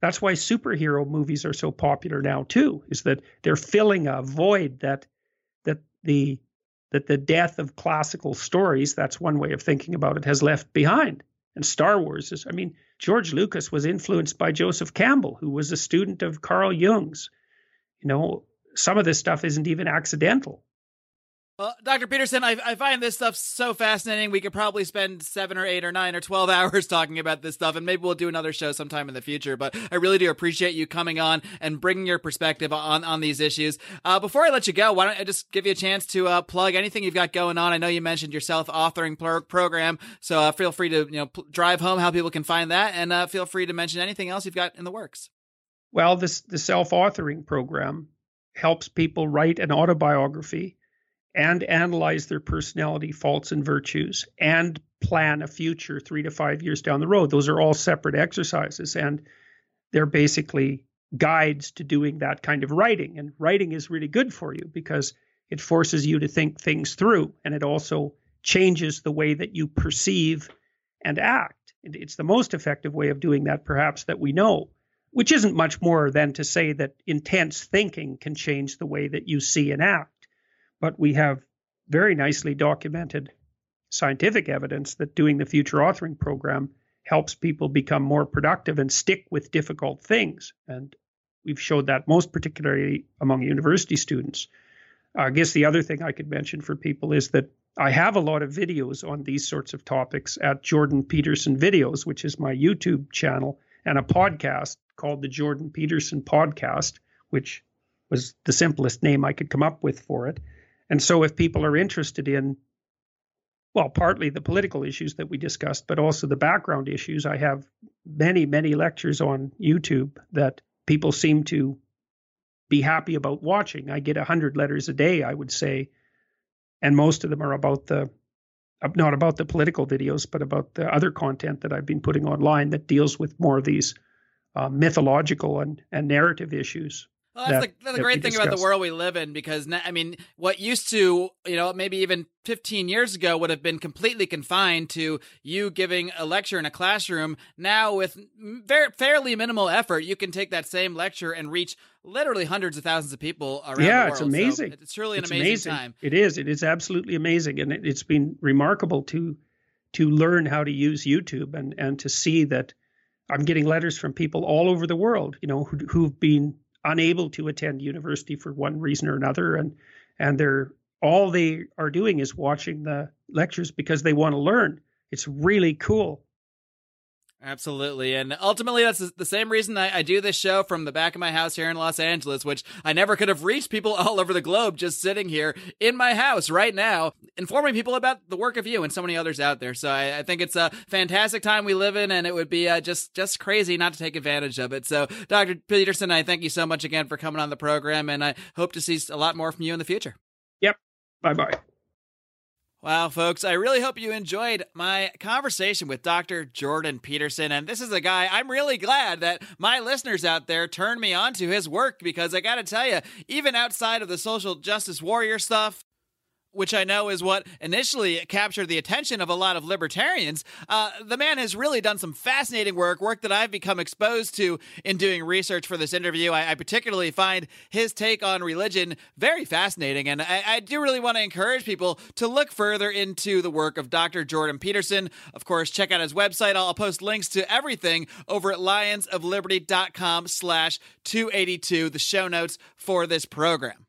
That's why superhero movies are so popular now too, is that they're filling a void that that the that the death of classical stories, that's one way of thinking about it, has left behind. And Star Wars is, I mean, George Lucas was influenced by Joseph Campbell, who was a student of Carl Jung's. You know, some of this stuff isn't even accidental. Well, Dr. Peterson, I, I, find this stuff so fascinating. We could probably spend seven or eight or nine or 12 [LAUGHS] hours talking about this stuff, and maybe we'll do another show sometime in the future. But I really do appreciate you coming on and bringing your perspective on, on these issues. Uh, before I let you go, why don't I just give you a chance to uh, plug anything you've got going on? I know you mentioned your self authoring pro- program, so uh, feel free to you know p- drive home how people can find that, and uh, feel free to mention anything else you've got in the works. Well, this the self authoring program helps people write an autobiography and analyze their personality faults and virtues and plan a future three to five years down the road. Those are all separate exercises and they're basically guides to doing that kind of writing. And writing is really good for you because it forces you to think things through and it also changes the way that you perceive and act. It's the most effective way of doing that, perhaps, that we know, which isn't much more than to say that intense thinking can change the way that you see and act. But we have very nicely documented scientific evidence that doing the future authoring program helps people become more productive and stick with difficult things. And we've showed that most particularly among university students. I guess the other thing I could mention for people is that I have a lot of videos on these sorts of topics at Jordan Peterson Videos, which is my YouTube channel, and a podcast called the Jordan Peterson Podcast, which was the simplest name I could come up with for it. And so, if people are interested in, well, partly the political issues that we discussed, but also the background issues, I have many, many lectures on YouTube that people seem to be happy about watching. I get 100 letters a day, I would say, and most of them are about the not about the political videos, but about the other content that I've been putting online that deals with more of these uh, mythological and, and narrative issues. Well, that's, that, the, that's the great thing about the world we live in because, I mean, what used to, you know, maybe even 15 years ago would have been completely confined to you giving a lecture in a classroom. Now, with very, fairly minimal effort, you can take that same lecture and reach literally hundreds of thousands of people around yeah, the world. Yeah, it's amazing. So it's truly an it's amazing, amazing, time. It is. It is absolutely amazing. And it, it's been remarkable to to learn how to use YouTube and, and to see that I'm getting letters from people all over the world, you know, who, who've been unable to attend university for one reason or another. And and they're all they are doing is watching the lectures because they want to learn. It's really cool Absolutely. And ultimately, that's the same reason I, I, do this show from the back of my house here in Los Angeles, which I never could have reached people [LAUGHS] all over the globe just sitting here in my house right now, informing people about the work of you and so many others out there. So I, I think it's a fantastic time we live in, and it would be uh, just, just crazy not to take advantage of it. So, Dr. Peterson, I thank you so much again for coming on the program, and I hope to see a lot more from you in the future. Yep. Bye bye. Wow, folks, I really hope you enjoyed my conversation with Dr. Jordan Peterson. And this is a guy I'm really glad that my listeners out there turned me on to his work because I got to tell you, even outside of the social justice warrior stuff, which I know is what initially captured the attention of a lot of libertarians, uh, the man has really done some fascinating work, work that I've become exposed to in doing research for this interview. I, I particularly find his take on religion very fascinating, and I, I do really want to encourage people to look further into the work of Dr. Jordan Peterson. Of course, check out his website. I'll, I'll post links to everything over at lionsofliberty.com slash 282, the show notes for this program.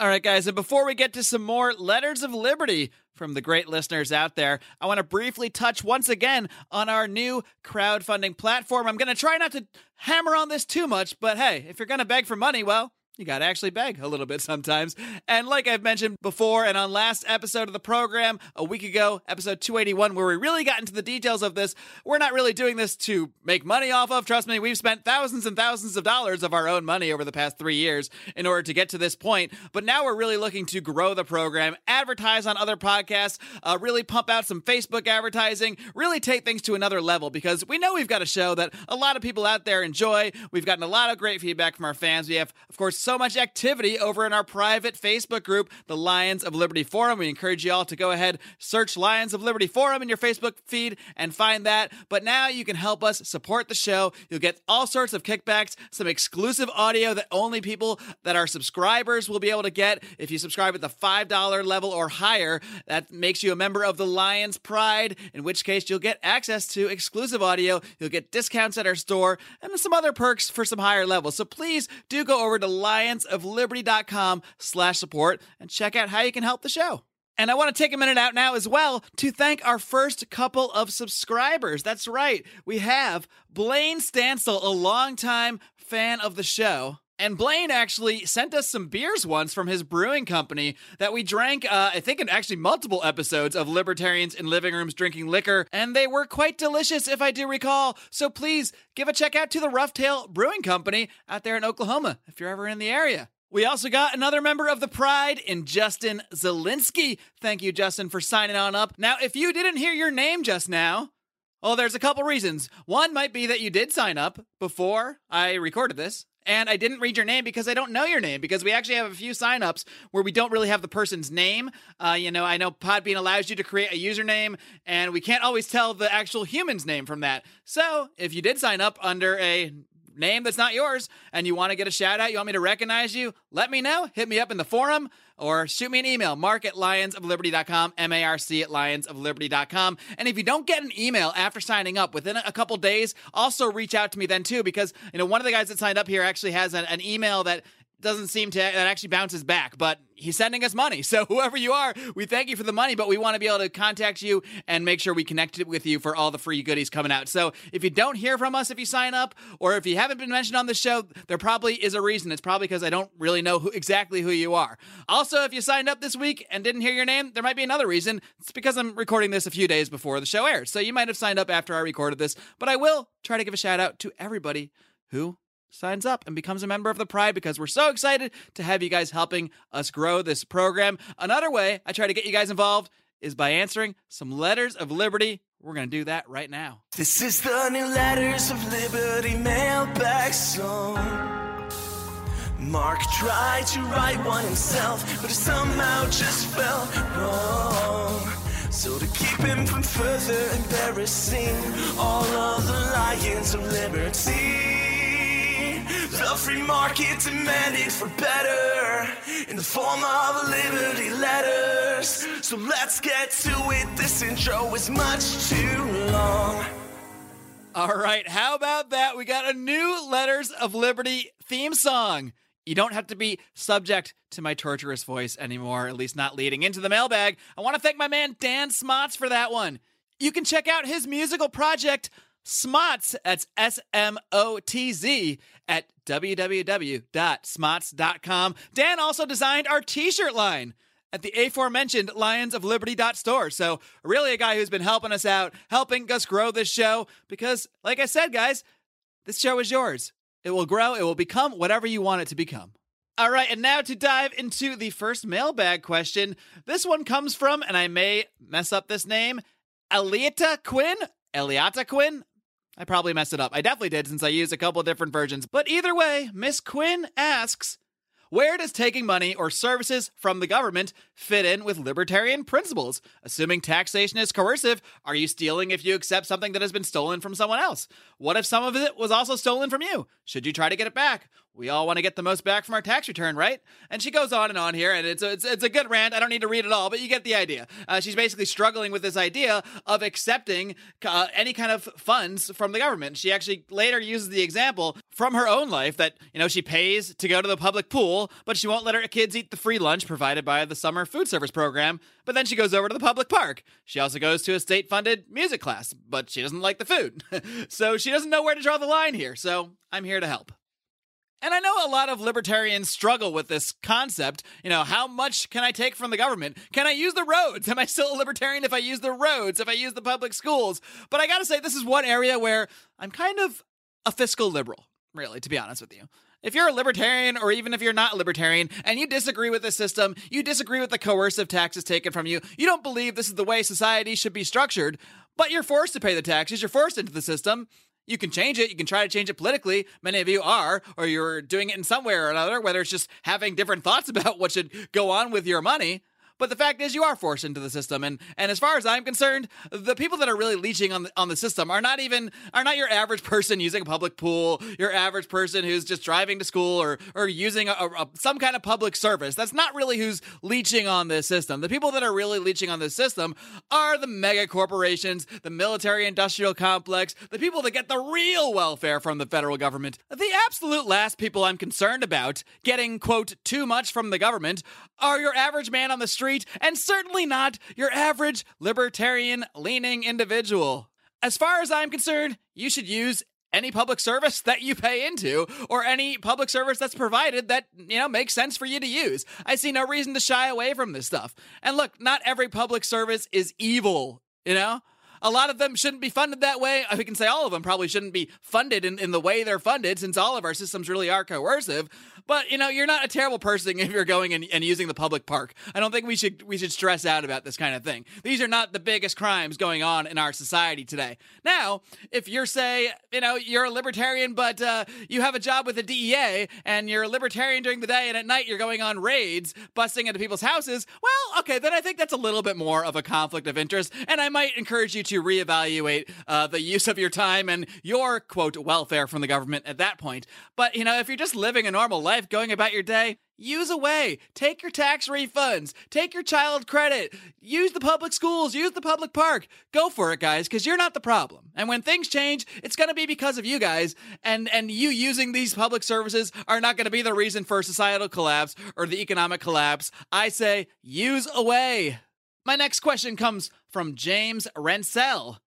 All right, guys, and before we get to some more letters of liberty from the great listeners out there, I want to briefly touch once again on our new crowdfunding platform. I'm going to try not to hammer on this too much, but hey, if you're going to beg for money, well, you got to actually beg a little bit sometimes. And like I've mentioned before, and on last episode of the program a week ago, episode 281, where we really got into the details of this, we're not really doing this to make money off of. Trust me, we've spent thousands and thousands of dollars of our own money over the past three years in order to get to this point. But now we're really looking to grow the program, advertise on other podcasts, uh, really pump out some Facebook advertising, really take things to another level because we know we've got a show that a lot of people out there enjoy. We've gotten a lot of great feedback from our fans. We have, of course, so much activity over in our private Facebook group, the Lions of Liberty Forum. We encourage you all to go ahead, search Lions of Liberty Forum in your Facebook feed and find that. But now you can help us support the show. You'll get all sorts of kickbacks, some exclusive audio that only people that are subscribers will be able to get. If you subscribe at the $5 level or higher, that makes you a member of the Lions Pride, in which case you'll get access to exclusive audio. You'll get discounts at our store and some other perks for some higher levels. So please do go over to lionsofliberty.com slash support and check out how you can help the show. And I want to take a minute out now as well to thank our first couple of subscribers. That's right. We have Blaine Stansel, a longtime fan of the show. And Blaine actually sent us some beers once from his brewing company that we drank, uh, I think, in actually multiple episodes of Libertarians in Living Rooms Drinking Liquor, and they were quite delicious, if I do recall. So please give a check out to the Roughtail Brewing Company out there in Oklahoma if you're ever in the area. We also got another member of the Pride in Justin Zelinsky. Thank you, Justin, for signing on up. Now, if you didn't hear your name just now, well, there's a couple reasons. One might be that you did sign up before I recorded this. And I didn't read your name because I don't know your name because we actually have a few signups where we don't really have the person's name. Uh, you know, I know Podbean allows you to create a username and we can't always tell the actual human's name from that. So if you did sign up under a name that's not yours and you want to get a shout out, you want me to recognize you, let me know. Hit me up in the forum or shoot me an email, marc at lionsofliberty.com, M-A-R-C at lionsofliberty.com. And if you don't get an email after signing up within a couple days, also reach out to me then too, because, you know, one of the guys that signed up here actually has an, an email that doesn't seem to that actually bounces back, but he's sending us money. [LAUGHS] So whoever you are, we thank you for the money, but we want to be able to contact you and make sure we connect with you for all the free goodies coming out. So if you don't hear from us if you sign up, or if you haven't been mentioned on the show, there probably is a reason. It's probably because I don't really know who, exactly who you are. Also, if you signed up this week and didn't hear your name, there might be another reason. It's because I'm recording this a few days before the show airs. So you might have signed up after I recorded this, but I will try to give a shout out to everybody who signs up and becomes a member of the Pride because we're so excited to have you guys helping us grow this program. Another way I try to get you guys involved is by answering some letters of liberty. We're going to do that right now. This is the new Letters of Liberty mailbag song. Marc tried to write one himself, but it somehow just felt wrong. So to keep him from further embarrassing all of the lions of liberty. The free market demanded for better in the form of liberty letters. So let's get to it. This intro is much too long. All right, how about that? We got a new Letters of Liberty theme song. You don't have to be subject to my torturous voice anymore, at least not leading into the mailbag. I want to thank my man Dan Smotz for that one. You can check out his musical project, Smotz, that's S M O T Z, at www.smotz.com. Dan also designed our t shirt line at the aforementioned Lions of Liberty store. So, really, a guy who's been helping us out, helping us grow this show, because, like I said, guys, this show is yours. It will grow, it will become whatever you want it to become. All right, and now to dive into the first mailbag question. This one comes from, and I may mess up this name, Eliata Quinn. Eliata Quinn? I probably messed it up. I definitely did since I used a couple different versions. But either way, Miss Quinn asks, where does taking money or services from the government fit in with libertarian principles? Assuming taxation is coercive, are you stealing if you accept something that has been stolen from someone else? What if some of it was also stolen from you? Should you try to get it back? We all want to get the most back from our tax return, right? And she goes on and on here, and it's a, it's, it's a good rant. I don't need to read it all, but you get the idea. Uh, she's basically struggling with this idea of accepting uh, any kind of funds from the government. She actually later uses the example from her own life that, you know, she pays to go to the public pool, but she won't let her kids eat the free lunch provided by the summer food service program. But then she goes over to the public park. She also goes to a state funded music class, but she doesn't like the food. [LAUGHS] so she doesn't know where to draw the line here. So I'm here to help. And I know a lot of libertarians struggle with this concept. You know, how much can I take from the government? Can I use the roads? [LAUGHS] Am I still a libertarian if I use the roads, if I use the public schools? But I gotta say, this is one area where I'm kind of a fiscal liberal, really, to be honest with you. If you're a libertarian, or even if you're not a libertarian, and you disagree with the system, you disagree with the coercive taxes taken from you, you don't believe this is the way society should be structured, but you're forced to pay the taxes, you're forced into the system, You can change it. You can try to change it politically. Many of you are, or you're doing it in some way or another, whether it's just having different thoughts [LAUGHS] about what should go on with your money. But the fact is, you are forced into the system, and and as far as I'm concerned, the people that are really leeching on the, on the system are not even are not your average person using a public pool, your average person who's just driving to school or or using a, a, some kind of public service. That's not really who's leeching on this system. The people that are really leeching on this system are the mega corporations, the military-industrial complex, the people that get the real welfare from the federal government. The absolute last people I'm concerned about getting quote too much from the government are your average man on the street and certainly not your average libertarian leaning individual. As far as I'm concerned, you should use any public service that you pay into or any public service that's provided that you know makes sense for you to use i see no reason to shy away from this stuff and look not every public service is evil you know a lot of them shouldn't be funded that way. Uh, we can say all of them probably shouldn't be funded in, in the way they're funded, since all of our systems really are coercive. But you know, you're not a terrible person [LAUGHS] if you're going and, and using the public park. I don't think we should we should stress out about this kind of thing. These are not the biggest crimes going on in our society today. Now, if you're say, you know, you're a libertarian, but uh, you have a job with the DEA and you're a libertarian during the day, and at night you're going on raids, busting into people's houses. Well, okay, then I think that's a little bit more of a conflict of interest, and I might encourage you to reevaluate uh, the use of your time and your quote welfare from the government at that point. But you know, if you're just living a normal life life going about your day, use away. Take your tax refunds. Take your child credit. Use the public schools. Use the public park. Go for it, guys, because you're not the problem. And when things change, it's going to be because of you guys. And, and you using these public services are not going to be the reason for societal collapse or the economic collapse. I say use away. My next question comes from James Rensell.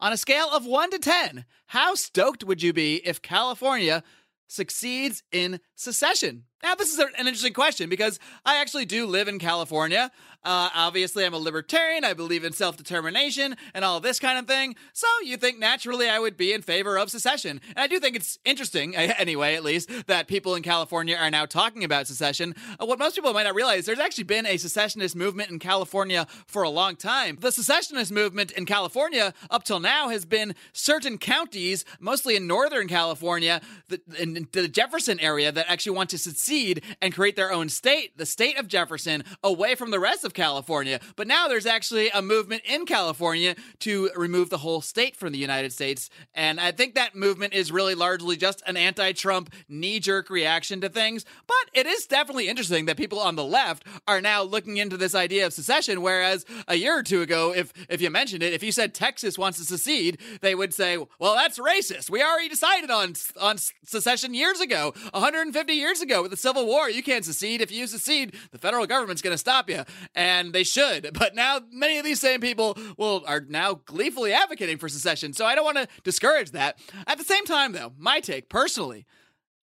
On a scale of 1 to 10, how stoked would you be if California succeeds in secession? Now, this is an interesting question because I actually do live in California. Uh, obviously, I'm a libertarian. I believe in self determination and all this kind of thing. So you think naturally I would be in favor of secession. And I do think it's interesting, [LAUGHS] anyway, at least, that people in California are now talking about secession. Uh, what most people might not realize, there's actually been a secessionist movement in California for a long time. The secessionist movement in California, up till now, has been certain counties, mostly in Northern California, the, in the Jefferson area, that actually want to secede and create their own state, the state of Jefferson, away from the rest of California. But now there's actually a movement in California to remove the whole state from the United States. And I think that movement is really largely just an anti Trump knee jerk reaction to things. But it is definitely interesting that people on the left are now looking into this idea of secession. Whereas a year or two ago, if, if you mentioned it, if you said Texas wants to secede, they would say, well, that's racist. We already decided on, on secession years ago, 150 years ago with the Civil War. You can't secede. If you secede, the federal government's going to stop you. And and they should. [LAUGHS] But now many of these same people will are now gleefully advocating for secession. So I don't want to discourage that. At the same time, though, my take personally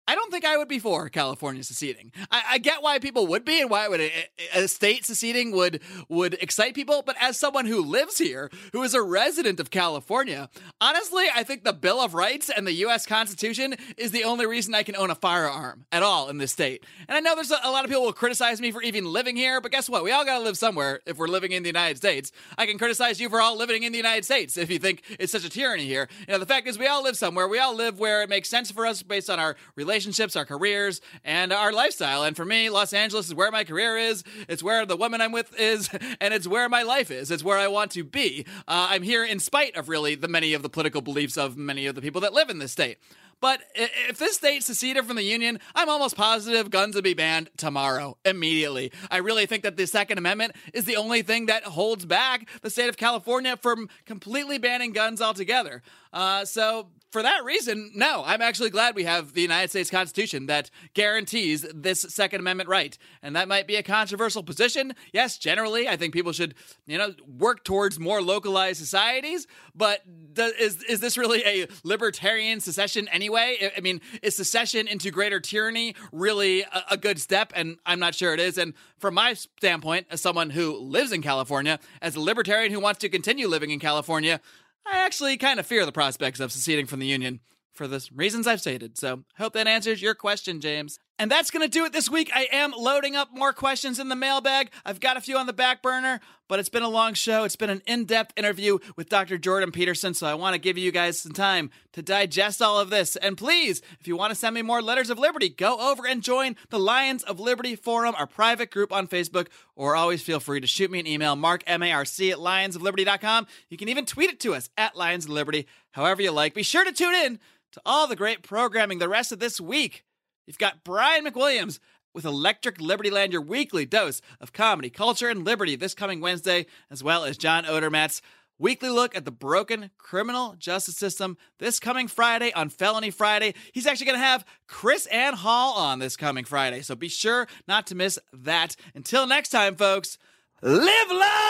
I don't think I would be for California seceding. I, I get why people would be and why would a, a, state seceding would would excite people, but as someone who lives here, who is a resident of California, honestly, I think the Bill of Rights and the U.S. Constitution is the only reason I can own a firearm at all in this state. And I know there's a, a lot of people will criticize me for even living here, but guess what? We all got to live somewhere if we're living in the United States. I can criticize you for all living in the United States if you think it's such a tyranny here. You know, the fact is we all live somewhere. We all live where it makes sense for us based on our relationship relationships, our careers, and our lifestyle. And for me, Los Angeles is where my career is. It's where the woman I'm with is, [LAUGHS] and it's where my life is. It's where I want to be. Uh, I'm here in spite of really the many of the political beliefs of many of the people that live in this state. But if this state seceded from the Union, I'm almost positive guns would be banned tomorrow, immediately. I really think that the Second Amendment is the only thing that holds back the state of California from completely banning guns altogether. Uh, so for that reason, no, I'm actually glad we have the United States Constitution that guarantees this Second Amendment right. And that might be a controversial position. Yes, generally, I think people should, you know, work towards more localized societies. But does, is is this really a libertarian secession anyway? I mean, is secession into greater tyranny really a, a good step? And I'm not sure it is. And from my standpoint, as someone who lives in California, as a libertarian who wants to continue living in California, I actually kind of fear the prospects of seceding from the Union for the reasons I've stated. So, hope that answers your question, James. And that's going to do it this week. I am loading up more questions in the mailbag. I've got a few on the back burner, but it's been a long show. It's been an in depth interview with Dr. Jordan Peterson, so I want to give you guys some time to digest all of this. And please, if you want to send me more letters of liberty, go over and join the Lions of Liberty Forum, our private group on Facebook, or always feel free to shoot me an email, marc, M-A-R-C, at lionsofliberty.com. You can even tweet it to us at Lions of Liberty, however you like. Be sure to tune in to all the great programming the rest of this week. You've got Brian McWilliams with Electric Liberty Land, your weekly dose of comedy, culture, and liberty this coming Wednesday, as well as John Odermatt's weekly look at the broken criminal justice system this coming Friday on Felony Friday. He's actually going to have KrisAnne Hall on this coming Friday, so be sure not to miss that. Until next time, folks, live long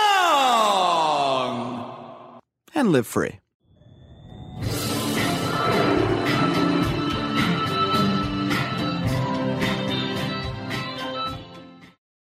and live free.